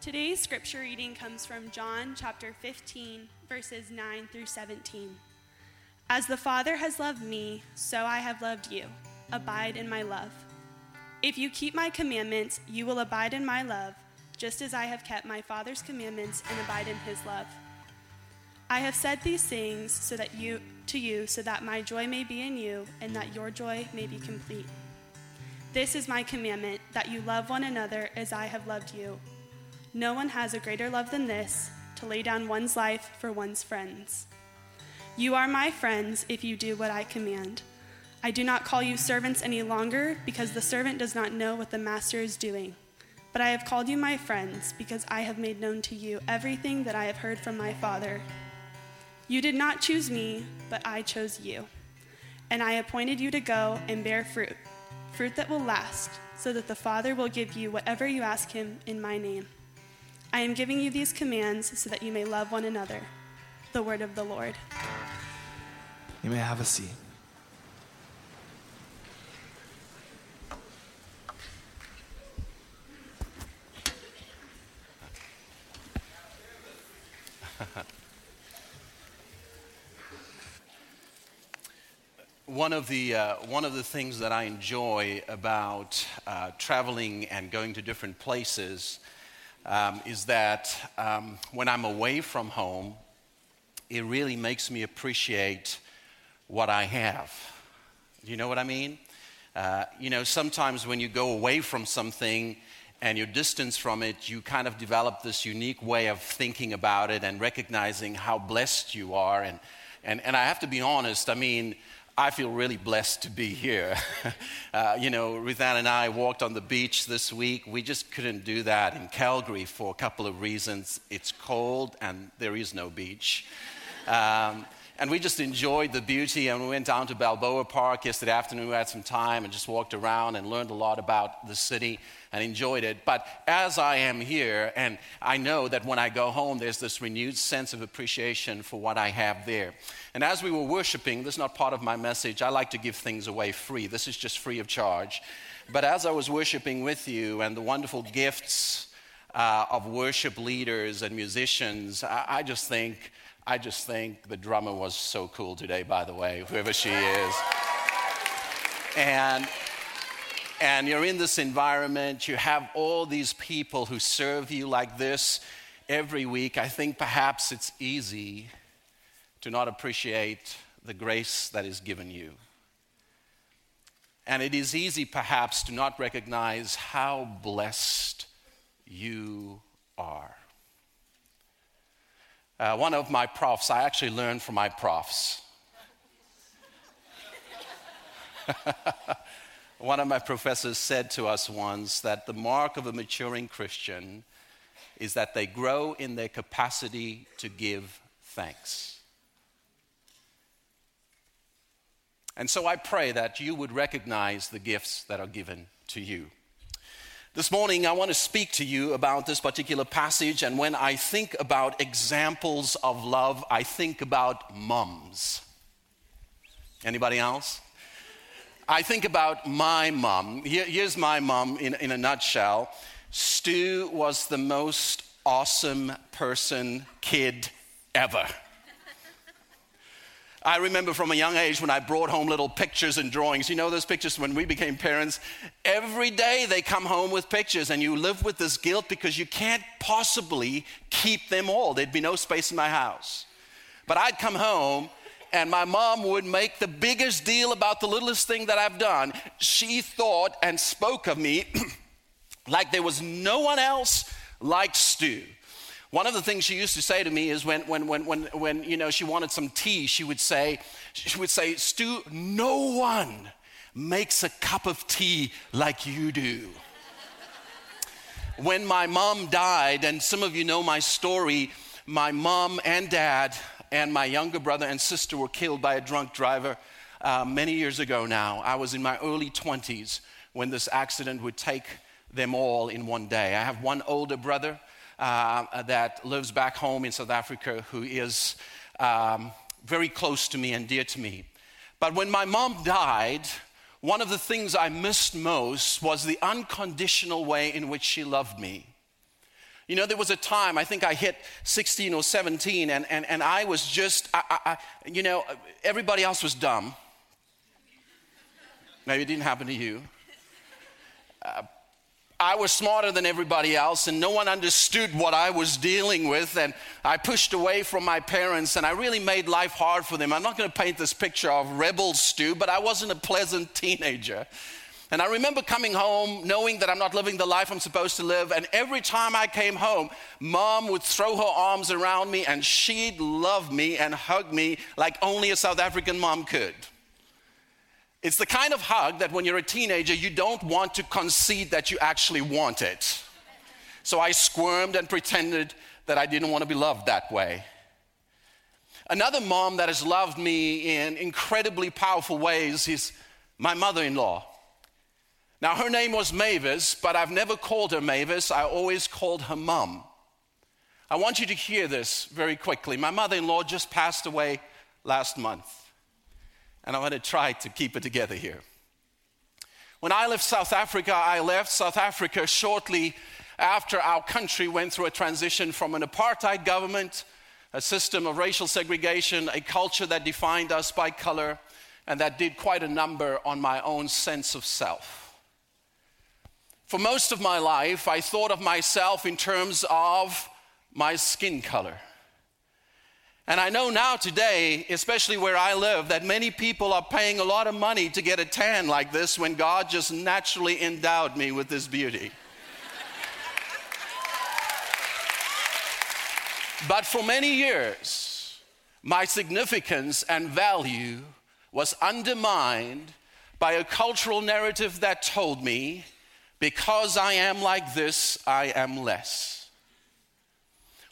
Today's scripture reading comes from John chapter 15, verses 9 through 17. As the Father has loved me, so I have loved you. Abide in my love. If you keep my commandments, you will abide in my love, just as I have kept my Father's commandments and abide in his love. I have said these things so that you to you so that my joy may be in you and that your joy may be complete. This is my commandment that you love one another as I have loved you. No one has a greater love than this to lay down one's life for one's friends. You are my friends if you do what I command. I do not call you servants any longer because the servant does not know what the master is doing. But I have called you my friends because I have made known to you everything that I have heard from my Father. You did not choose me, but I chose you. And I appointed you to go and bear fruit, fruit that will last, so that the Father will give you whatever you ask him in my name. I am giving you these commands so that you may love one another. The word of the Lord. You may have a seat. One of the, uh, one of the things that I enjoy about uh, traveling and going to different places um, is that um, when I'm away from home, it really makes me appreciate what I have. Do you know what I mean? Uh, you know, sometimes when you go away from something and you're distant from it, you kind of develop this unique way of thinking about it and recognizing how blessed you are. And, and, and I have to be honest, I mean, I feel really blessed to be here. uh, you know, Ruthann and I walked on the beach this week. We just couldn't do that in Calgary for a couple of reasons. It's cold and there is no beach. Um, and we just enjoyed the beauty and we went down to Balboa Park yesterday afternoon. We had some time and just walked around and learned a lot about the city and enjoyed it. But as I am here, and I know that when I go home, there's this renewed sense of appreciation for what I have there. And as we were worshiping, this is not part of my message. I like to give things away free, this is just free of charge. But as I was worshiping with you and the wonderful gifts uh, of worship leaders and musicians, I, I just think, I just think the drummer was so cool today, by the way, whoever she is. And and you're in this environment, you have all these people who serve you like this every week. I think perhaps it's easy to not appreciate the grace that is given you. And it is easy perhaps to not recognize how blessed you are. Uh, one of my profs, I actually learned from my profs. one of my professors said to us once that the mark of a maturing Christian is that they grow in their capacity to give thanks. And so I pray that you would recognize the gifts that are given to you. This morning, I want to speak to you about this particular passage. And when I think about examples of love, I think about mums. Anybody else? I think about my mom. Here, here's my mom in, in a nutshell. Stu was the most awesome person, kid ever. I remember from a young age when I brought home little pictures and drawings. You know those pictures when we became parents? Every day they come home with pictures, and you live with this guilt because you can't possibly keep them all. There'd be no space in my house. But I'd come home, and my mom would make the biggest deal about the littlest thing that I've done. She thought and spoke of me like there was no one else like Stu. One of the things she used to say to me is when, when, when, when, when you know, she wanted some tea, she would say, she would say, Stu, no one makes a cup of tea like you do. when my mom died, and some of you know my story, my mom and dad and my younger brother and sister were killed by a drunk driver uh, many years ago now. I was in my early 20s when this accident would take them all in one day. I have one older brother uh, that lives back home in South Africa who is um, very close to me and dear to me. But when my mom died, one of the things I missed most was the unconditional way in which she loved me. You know, there was a time, I think I hit 16 or 17, and, and, and I was just, I, I, you know, everybody else was dumb. Maybe it didn't happen to you. Uh, I was smarter than everybody else, and no one understood what I was dealing with. And I pushed away from my parents, and I really made life hard for them. I'm not going to paint this picture of rebel Stu, but I wasn't a pleasant teenager. And I remember coming home knowing that I'm not living the life I'm supposed to live. And every time I came home, mom would throw her arms around me and she'd love me and hug me like only a South African mom could. It's the kind of hug that when you're a teenager, you don't want to concede that you actually want it. So I squirmed and pretended that I didn't want to be loved that way. Another mom that has loved me in incredibly powerful ways is my mother in law. Now, her name was Mavis, but I've never called her Mavis. I always called her Mum. I want you to hear this very quickly. My mother in law just passed away last month, and I want to try to keep it together here. When I left South Africa, I left South Africa shortly after our country went through a transition from an apartheid government, a system of racial segregation, a culture that defined us by color, and that did quite a number on my own sense of self. For most of my life, I thought of myself in terms of my skin color. And I know now today, especially where I live, that many people are paying a lot of money to get a tan like this when God just naturally endowed me with this beauty. but for many years, my significance and value was undermined by a cultural narrative that told me because I am like this, I am less.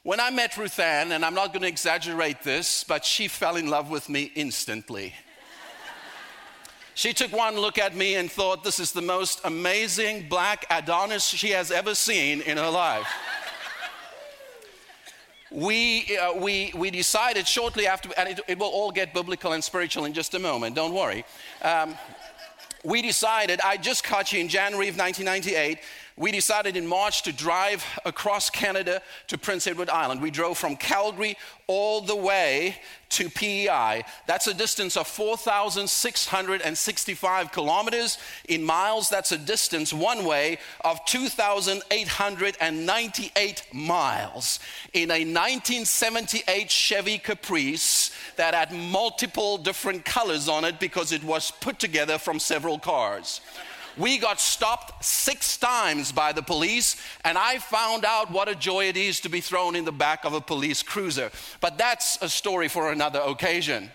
When I met Ruth Ann, and I'm not going to exaggerate this, but she fell in love with me instantly. she took one look at me and thought, This is the most amazing black Adonis she has ever seen in her life. we, uh, we, we decided shortly after, and it, it, will all get biblical and spiritual in just a moment, don't worry. Um, we decided, I just caught you in January of 1998, we decided in March to drive across Canada to Prince Edward Island. We drove from Calgary all the way to PEI. That's a distance of 4,665 kilometers. In miles, that's a distance one way of 2,898 miles in a 1978 Chevy Caprice that had multiple different colors on it because it was put together from several cars we got stopped six times by the police, and I found out what a joy it is to be thrown in the back of a police cruiser. But that's a story for another occasion.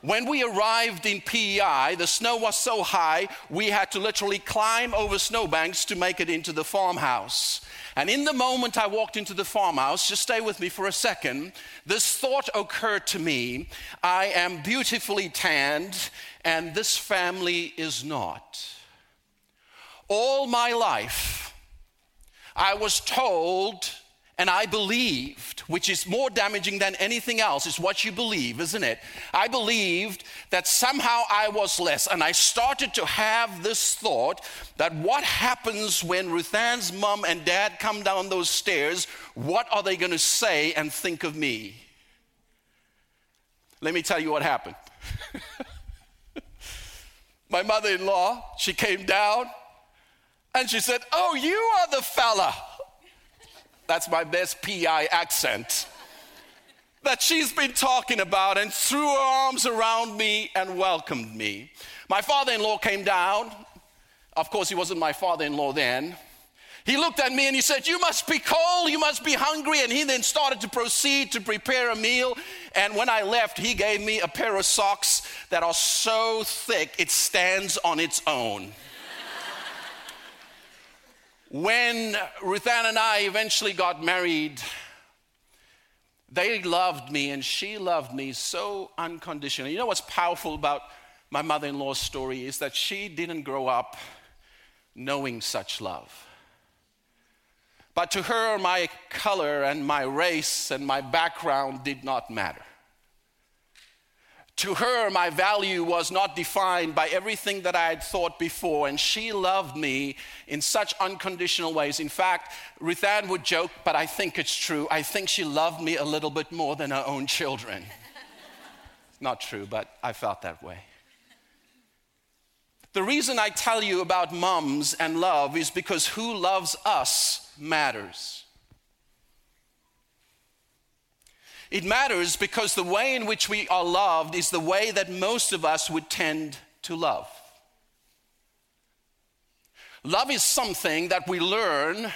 When we arrived in PEI, the snow was so high, we had to literally climb over snowbanks to make it into the farmhouse. And in the moment I walked into the farmhouse, just stay with me for a second, this thought occurred to me I am beautifully tanned, and this family is not. All my life, I was told and I believed, which is more damaging than anything else, is what you believe, isn't it? I believed that somehow I was less. And I started to have this thought that what happens when Ruthan's mom and dad come down those stairs, what are they going to say and think of me? Let me tell you what happened. My mother in law, she came down and she said, Oh, you are the fella. That's my best PEI accent. That she's been talking about and threw her arms around me and welcomed me. My father in law came down. Of course, he wasn't my father in law then. He looked at me and he said, You must be cold, you must be hungry. And he then started to proceed to prepare a meal. And when I left, he gave me a pair of socks that are so thick it stands on its own. When Ruthann and I eventually got married, they loved me and she loved me so unconditionally. You know what's powerful about my mother in law's story is that she didn't grow up knowing such love. But to her, my color and my race and my background did not matter. To her, my value was not defined by everything that I had thought before, and she loved me in such unconditional ways. In fact, Ruth Ann would joke, but I think it's true. I think she loved me a little bit more than her own children. not true, but I felt that way. The reason I tell you about moms and love is because who loves us matters. It matters because the way in which we are loved is the way that most of us would tend to love. Love is something that we learn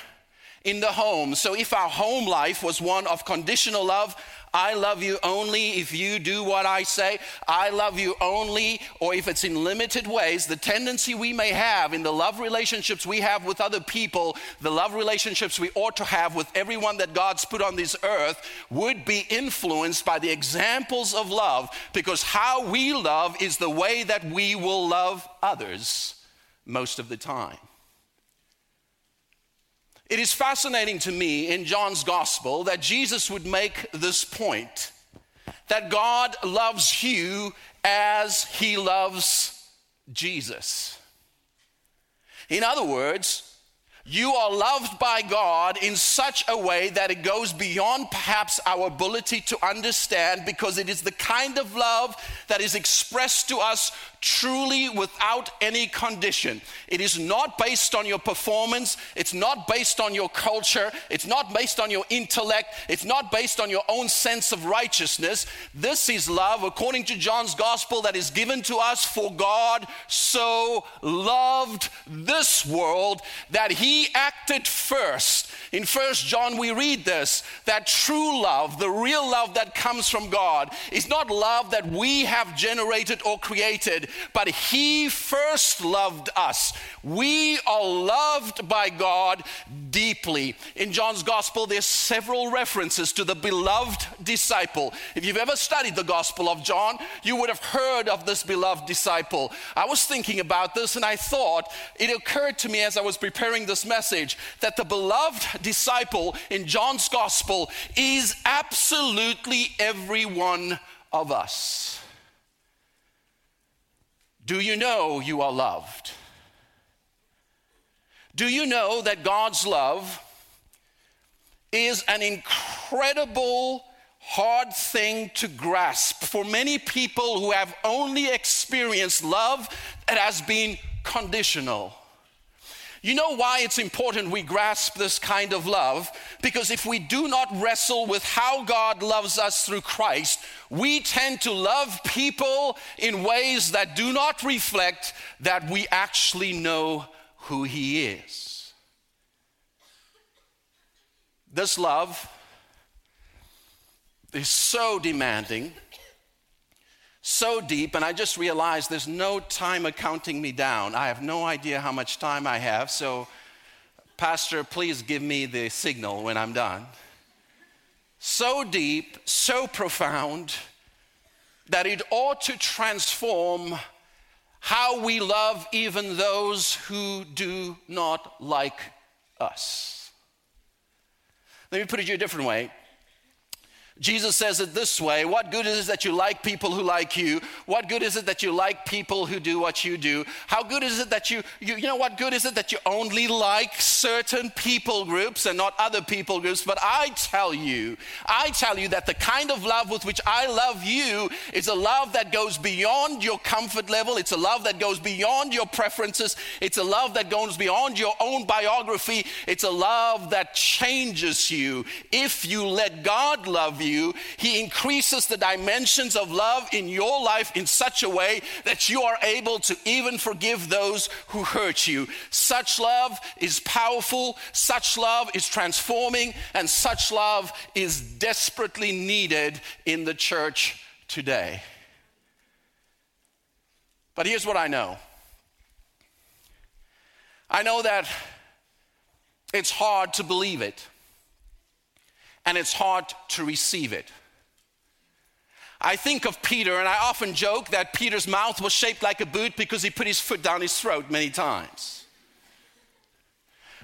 in the home. So if our home life was one of conditional love, I love you only if you do what I say. I love you only, or if it's in limited ways, the tendency we may have in the love relationships we have with other people, the love relationships we ought to have with everyone that God's put on this earth, would be influenced by the examples of love, because how we love is the way that we will love others most of the time. It is fascinating to me in John's gospel that Jesus would make this point that God loves you as he loves Jesus. In other words, you are loved by God in such a way that it goes beyond perhaps our ability to understand because it is the kind of love that is expressed to us truly without any condition. It is not based on your performance, it's not based on your culture, it's not based on your intellect, it's not based on your own sense of righteousness. This is love, according to John's gospel, that is given to us for God so loved this world that he he acted first. In First John, we read this that true love, the real love that comes from God, is not love that we have generated or created, but He first loved us. We are loved by God deeply. In John's Gospel, there's several references to the beloved disciple. If you've ever studied the Gospel of John, you would have heard of this beloved disciple. I was thinking about this and I thought it occurred to me as I was preparing this message that the beloved disciple in John's gospel is absolutely every one of us. Do you know you are loved? Do you know that God's love is an incredible, hard thing to grasp for many people who have only experienced love that has been conditional? You know why it's important we grasp this kind of love? Because if we do not wrestle with how God loves us through Christ, we tend to love people in ways that do not reflect that we actually know who He is. This love is so demanding so deep, and I just realized there's no timer counting me down. I have no idea how much time I have, so, Pastor, please give me the signal when I'm done. So deep, so profound, that it ought to transform how we love even those who do not like us. Let me put it to you a different way. Jesus says it this way What good is it that you like people who like you? What good is it that you like people who do what you do? How good is it that you, you, you know, what good is it that you only like certain people groups and not other people groups? But I tell you, I tell you that the kind of love with which I love you is a love that goes beyond your comfort level. It's a love that goes beyond your preferences. It's a love that goes beyond your own biography. It's a love that changes you if you let God love you you, He increases the dimensions of love in your life in such a way that you are able to even forgive those who hurt you. Such love is powerful, such love is transforming, and such love is desperately needed in the church today. But here's what I know I know that it's hard to believe it and it's hard to receive it. I think of Peter, and I often joke that Peter's mouth was shaped like a boot because he put his foot down his throat many times.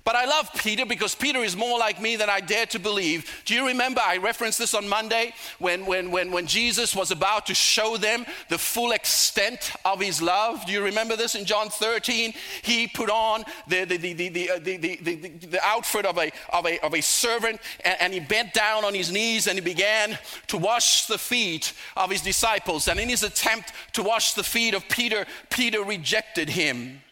But I love Peter because Peter is more like me than I dare to believe. Do you remember? I referenced this on Monday when, when, when, when Jesus was about to show them the full extent of his love. Do you remember this in John 13? He put on the, the, the, the, uh, the, the, the, the, the outfit of a, of a, of a servant and, and he bent down on his knees and he began to wash the feet of his disciples. And in his attempt to wash the feet of Peter, Peter rejected him.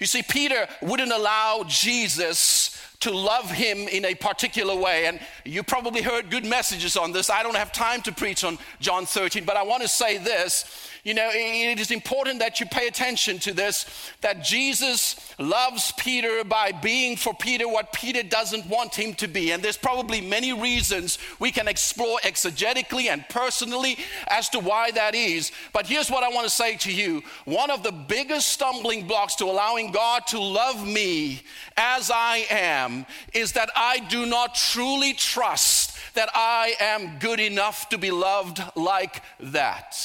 You see, Peter wouldn't allow Jesus to love him in a particular way. And you probably heard good messages on this. I don't have time to preach on John 13, but I want to say this you know, it is important that you pay attention to this that Jesus loves Peter by being for Peter what Peter doesn't want him to be. And there's probably many reasons we can explore exegetically and personally as to why that is. But here's what I want to say to you one of the biggest stumbling blocks to allowing God to love me as I am is that I do not truly trust that I am good enough to be loved like that.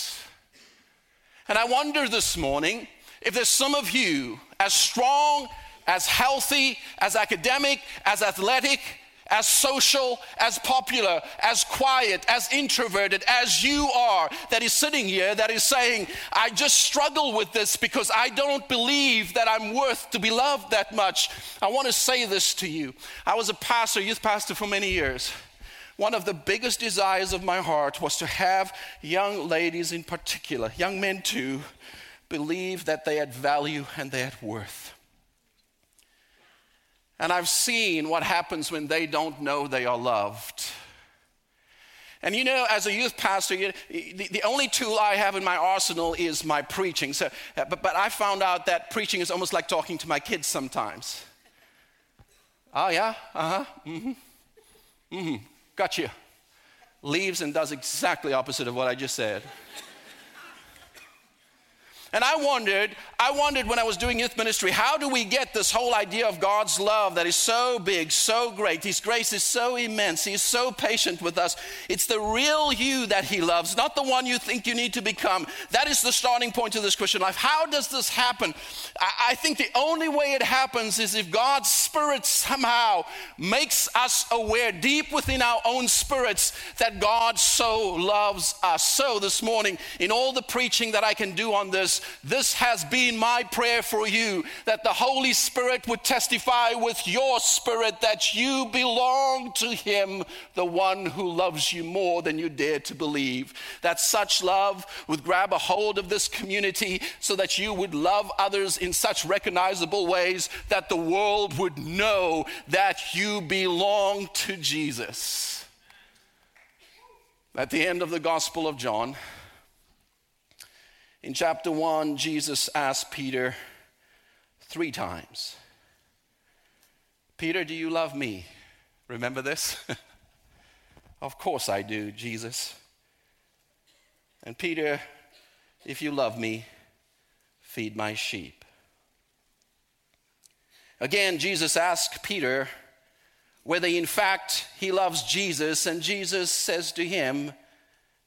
And I wonder this morning if there's some of you as strong, as healthy, as academic, as athletic, as social, as popular, as quiet, as introverted as you are, that is sitting here, that is saying, I just struggle with this because I don't believe that I'm worth to be loved that much. I want to say this to you. I was a pastor, youth pastor for many years. One of the biggest desires of my heart was to have young ladies in particular, young men too, believe that they had value and they had worth. And I've seen what happens when they don't know they are loved. And you know, as a youth pastor, you, the, the, only tool I have in my arsenal is my preaching. So, uh, but, but I found out that preaching is almost like talking to my kids sometimes. Oh, yeah? Uh huh. Mm hmm. Mm hmm. Got you. Leaves and does exactly opposite of what I just said. And I wondered, I wondered when I was doing youth ministry, how do we get this whole idea of God's love that is so big, so great? His grace is so immense. He is so patient with us. It's the real you that He loves, not the one you think you need to become. That is the starting point of this Christian life. How does this happen? I, I think the only way it happens is if God's Spirit somehow makes us aware deep within our own spirits that God so loves us. So this morning, in all the preaching that I can do on this, this has been my prayer for you that the Holy Spirit would testify with your spirit that you belong to Him, the one who loves you more than you dare to believe. That such love would grab a hold of this community so that you would love others in such recognizable ways that the world would know that you belong to Jesus. At the end of the Gospel of John, in chapter 1, Jesus asked Peter three times Peter, do you love me? Remember this? of course I do, Jesus. And Peter, if you love me, feed my sheep. Again, Jesus asked Peter whether in fact he loves Jesus, and Jesus says to him,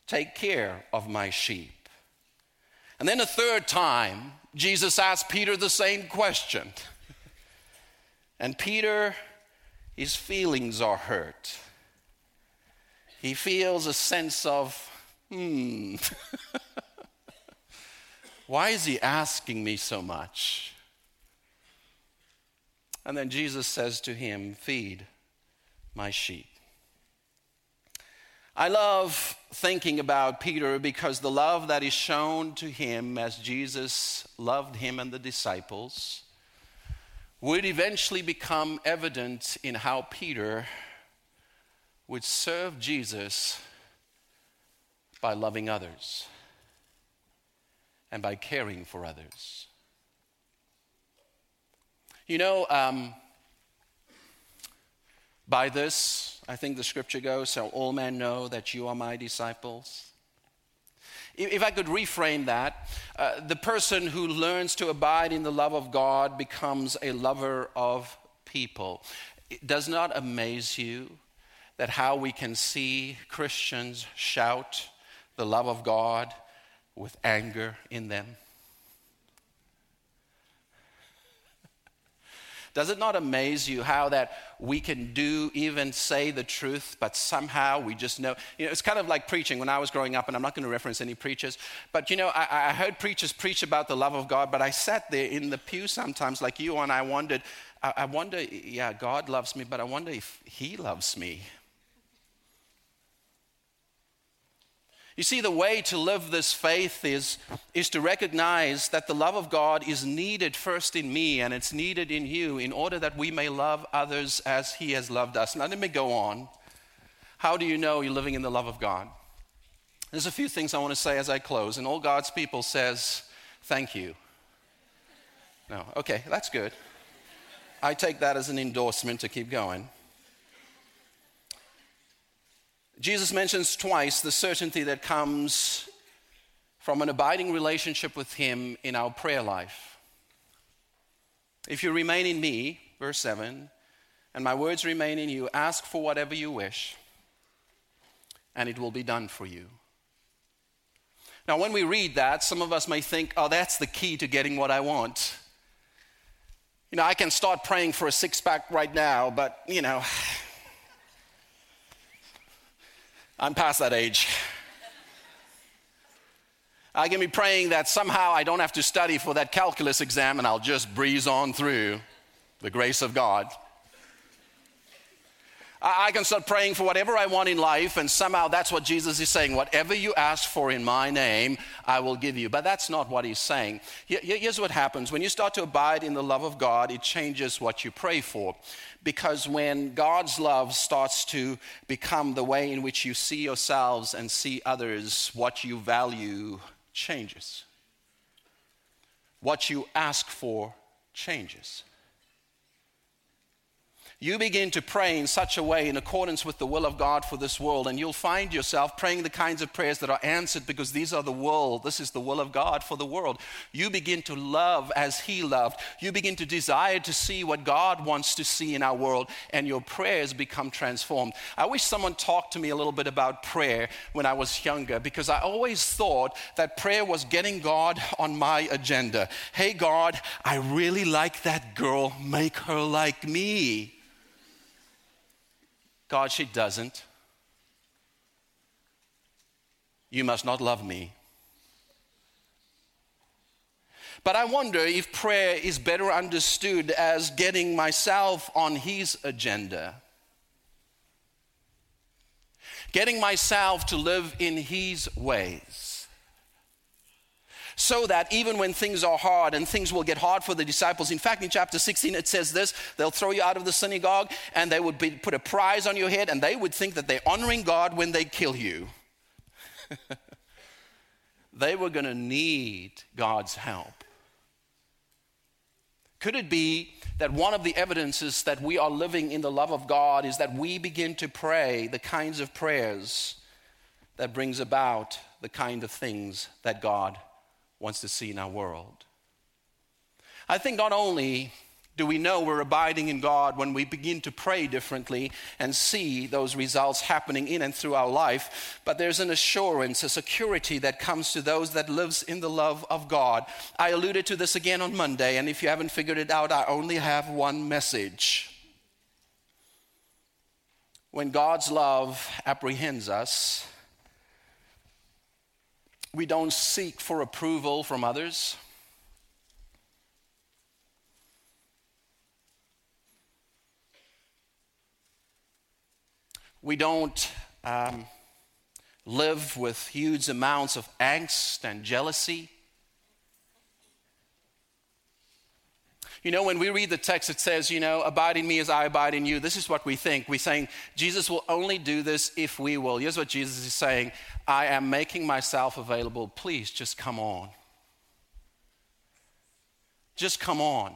Take care of my sheep. And then a third time, Jesus asked Peter the same question. And Peter, his feelings are hurt. He feels a sense of, hmm, why is he asking me so much? And then Jesus says to him, Feed my sheep. I love thinking about Peter because the love that is shown to him as Jesus loved him and the disciples would eventually become evident in how Peter would serve Jesus by loving others and by caring for others. You know, um, by this, I think the scripture goes, so all men know that you are my disciples. If I could reframe that, uh, the person who learns to abide in the love of God becomes a lover of people. It does not amaze you that how we can see Christians shout the love of God with anger in them? Does it not amaze you how that we can do, even say the truth, but somehow we just know? You know, it's kind of like preaching when I was growing up, and I'm not going to reference any preachers, but you know, I, I heard preachers preach about the love of God, but I sat there in the pew sometimes, like you, and I wondered, I, I wonder, yeah, God loves me, but I wonder if He loves me. You see, the way to live this faith is, is to recognize that the love of God is needed first in me and it's needed in you in order that we may love others as He has loved us. Now, let me go on. How do you know you're living in the love of God? There's a few things I want to say as I close, and all God's people says, Thank you. No, okay, that's good. I take that as an endorsement to keep going. Jesus mentions twice the certainty that comes from an abiding relationship with Him in our prayer life. If you remain in me, verse 7, and my words remain in you, ask for whatever you wish, and it will be done for you. Now, when we read that, some of us may think, oh, that's the key to getting what I want. You know, I can start praying for a six pack right now, but, you know, I'm past that age. I can be praying that somehow I don't have to study for that calculus exam and I'll just breeze on through the grace of God. I can start praying for whatever I want in life, and somehow that's what Jesus is saying. Whatever you ask for in my name, I will give you. But that's not what he's saying. Here's what happens when you start to abide in the love of God, it changes what you pray for. Because when God's love starts to become the way in which you see yourselves and see others, what you value changes. What you ask for changes you begin to pray in such a way in accordance with the will of God for this world, and you'll find yourself praying the kinds of prayers that are answered because these are the world. This is the will of God for the world. You begin to love as He loved. You begin to desire to see what God wants to see in our world, and your prayers become transformed. I wish someone talked to me a little bit about prayer when I was younger because I always thought that prayer was getting God on my agenda. Hey, God, I really like that girl, make her like me. God, she doesn't. You must not love me. But I wonder if prayer is better understood as getting myself on His agenda. Getting myself to live in His ways so that even when things are hard and things will get hard for the disciples, in fact, in chapter 16, it says this they'll throw you out of the synagogue and they would be, put a prize on your head and they would think that they're honoring God when they kill you. they were going to need God's help. Could it be that one of the evidences that we are living in the love of God is that we begin to pray the kinds of prayers that brings about the kind of things that God wants to see in our world. I think not only do we know we're abiding in God when we begin to pray differently and see those results happening in and through our life, but there's an assurance, a security that comes to those that lives in the love of God. I alluded to this again on Monday, and if you haven't figured it out, I only have one message. When God's love apprehends us, we don't seek for approval from others. We don't um, live with huge amounts of angst and jealousy. You know, when we read the text, it says, you know, abide in me as I abide in you. This is what we think. We're saying Jesus will only do this if we will. Here's what Jesus is saying I am making myself available. Please just come on. Just come on.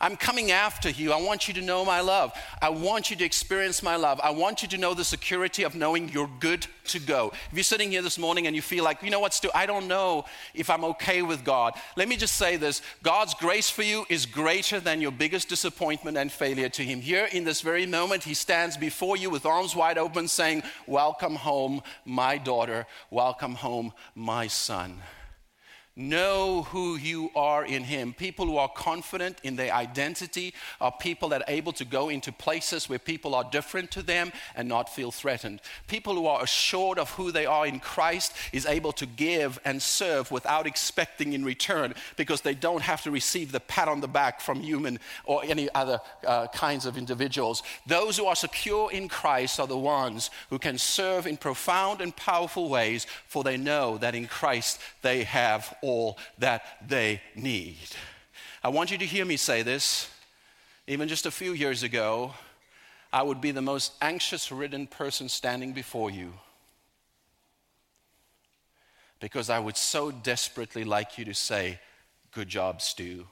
I'm coming after you. I want you to know my love. I want you to experience my love. I want you to know the security of knowing you're good to go. If you're sitting here this morning and you feel like, you know what, Stu, I don't know if I'm okay with God, let me just say this God's grace for you is greater than your biggest disappointment and failure to Him. Here in this very moment, He stands before you with arms wide open, saying, Welcome home, my daughter. Welcome home, my son. Know who you are in Him. People who are confident in their identity are people that are able to go into places where people are different to them and not feel threatened. People who are assured of who they are in Christ is able to give and serve without expecting in return because they don't have to receive the pat on the back from human or any other uh, kinds of individuals. Those who are secure in Christ are the ones who can serve in profound and powerful ways, for they know that in Christ they have all that they need. I want you to hear me say this. Even just a few years ago, I would be the most anxious ridden person standing before you because I would so desperately like you to say, Good job, Stu.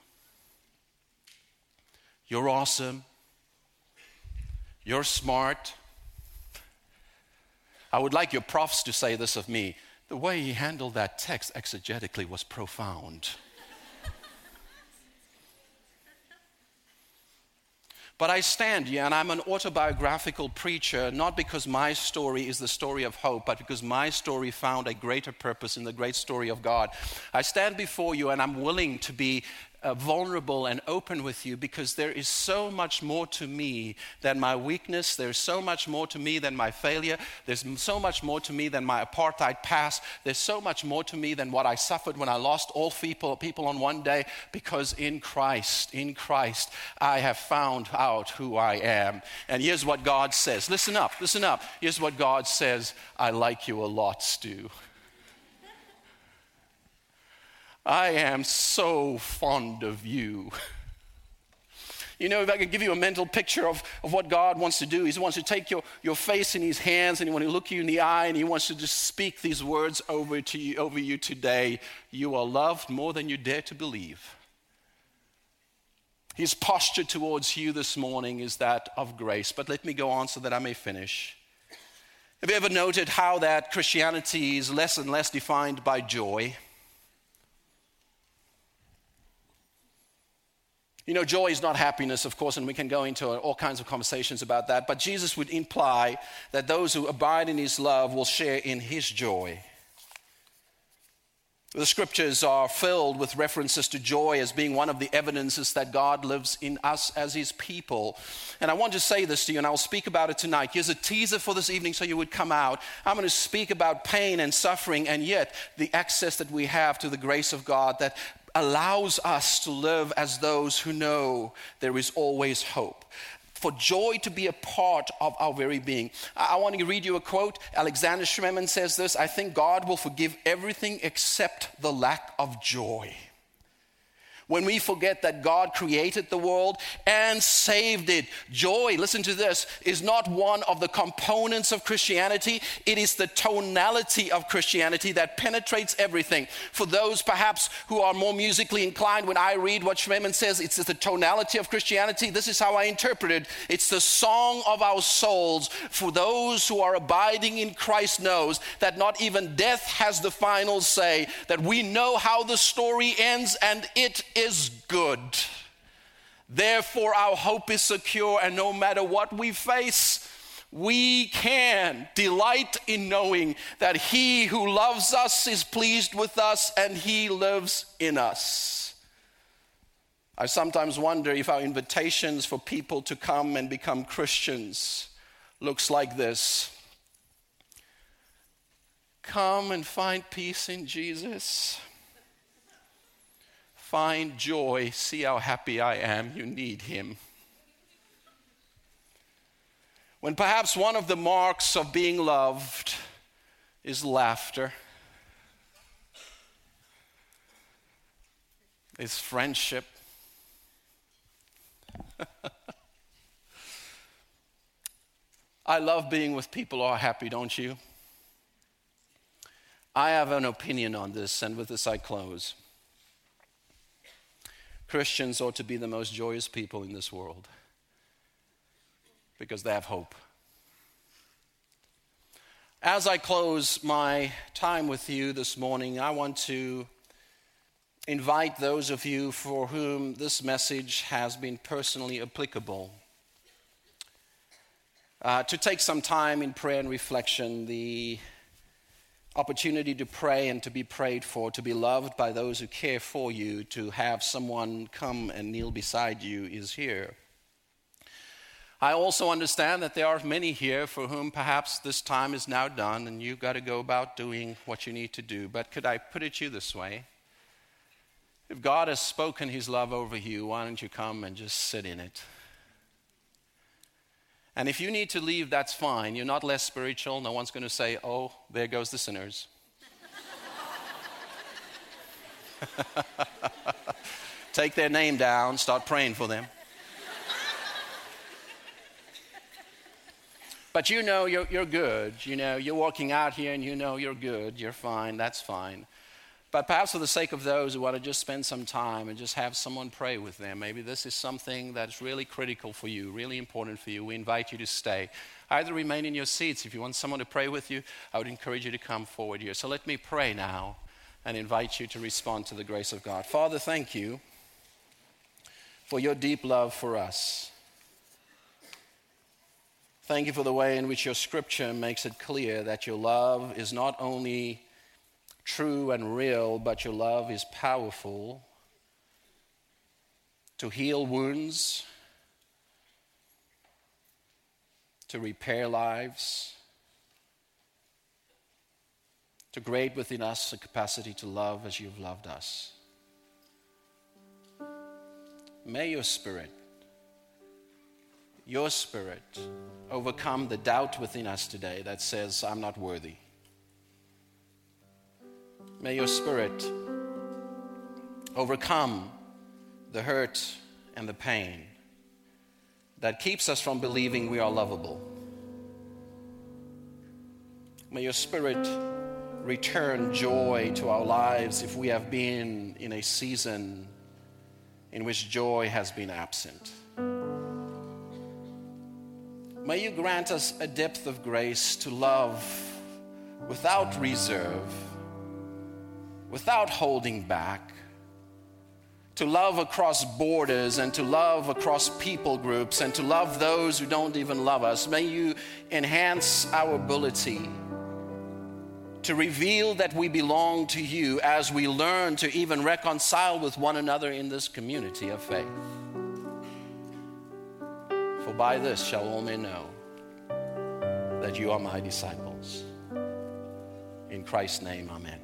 You're awesome. You're smart. I would like your profs to say this of me the way he handled that text exegetically was profound. But I stand here and I'm an autobiographical preacher, not because my story is the story of hope, but because my story found a greater purpose in the great story of God. I stand before you and I'm willing to be uh, vulnerable and open with you because there is so much more to me than my weakness. There's so much more to me than my failure. There's so much more to me than my apartheid past. There's so much more to me than what I suffered when I lost all people, people on one day because in Christ, in Christ, I have found out who I am. And here's what God says. Listen up, listen up. Here's what God says I like you a lot, Stu. I am so fond of you. You know, if I could give you a mental picture of, of what God wants to do, He wants to take your, your face in His hands and He wants to look you in the eye and He wants to just speak these words over, to you, over you today. You are loved more than you dare to believe. His posture towards you this morning is that of grace. But let me go on so that I may finish. Have you ever noted how that Christianity is less and less defined by joy? You know, joy is not happiness, of course, and we can go into all kinds of conversations about that, but Jesus would imply that those who abide in his love will share in his joy. The scriptures are filled with references to joy as being one of the evidences that God lives in us as his people. And I want to say this to you, and I'll speak about it tonight. Here's a teaser for this evening so you would come out. I'm going to speak about pain and suffering, and yet the access that we have to the grace of God that allows us to live as those who know there is always hope. For joy to be a part of our very being. I, want to read you a quote. Alexander Schmemann says this I think God will forgive everything except the lack of joy when we forget that God created the world and saved it. Joy, listen to this, is not one of the components of Christianity, it is the tonality of Christianity that penetrates everything. For those perhaps who are more musically inclined, when I read what Schmemann says, it's the tonality of Christianity. This is how I interpret it it's the song of our souls. For those who are abiding in Christ, knows that not even death has the final say, that we know how the story ends and it is good. Therefore, our hope is secure, and no matter what we face, we can delight in knowing that He who loves us is pleased with us and He lives in us. I sometimes wonder if our invitations for people to come and become Christians looks like this. Come and find peace in Jesus. Find joy. See how happy I am. You need Him. When perhaps one of the marks of being loved is laughter, is friendship. I love being with people who are happy, don't you? I have an opinion on this, and with this I close. Christians ought to be the most joyous people in this world because they have hope. As I close my time with you this morning, I want to invite those of you for whom this message has been personally applicable uh, to take some time in prayer and reflection. The opportunity to pray and to be prayed for, to be loved by those who care for you, to have someone come and kneel beside you is here. I also understand that there are many here for whom perhaps this time is now done and you've got to go about doing what you need to do. But could I put it to you this way? If God has spoken his love over you, why don't you come and just sit in it? And if you need to leave, that's fine. You're not less spiritual. No one's going to say, oh, there goes the sinners. Take their name down, start praying for them. but you know you're, you're good. You know, you're walking out here and you know you're good. You're fine. That's fine. But perhaps for the sake of those who want to just spend some time and just have someone pray with them, maybe this is something that's really critical for you, really important for you. We invite you to stay. Either remain in your seats. If you want someone to pray with you, I would encourage you to come forward here. So let me pray now and invite you to respond to the grace of God. Father, thank you for your deep love for us. Thank you for the way in which your scripture makes it clear that your love is not only true and real, but your love is powerful to heal wounds, to repair lives, to create within us a capacity to love as you've loved us. May your spirit, your spirit, overcome the doubt within us today that says, I'm not worthy. May your spirit overcome the hurt and the pain that keeps us from believing we are lovable. May your spirit return joy to our lives if we have been in a season in which joy has been absent. May you grant us a depth of grace to love without reserve without holding back, to love across borders and to love across people groups and to love those who don't even love us. May you enhance our ability to reveal that we belong to you as we learn to even reconcile with one another in this community of faith. For by this shall all men know that you are my disciples. In Christ's name, amen.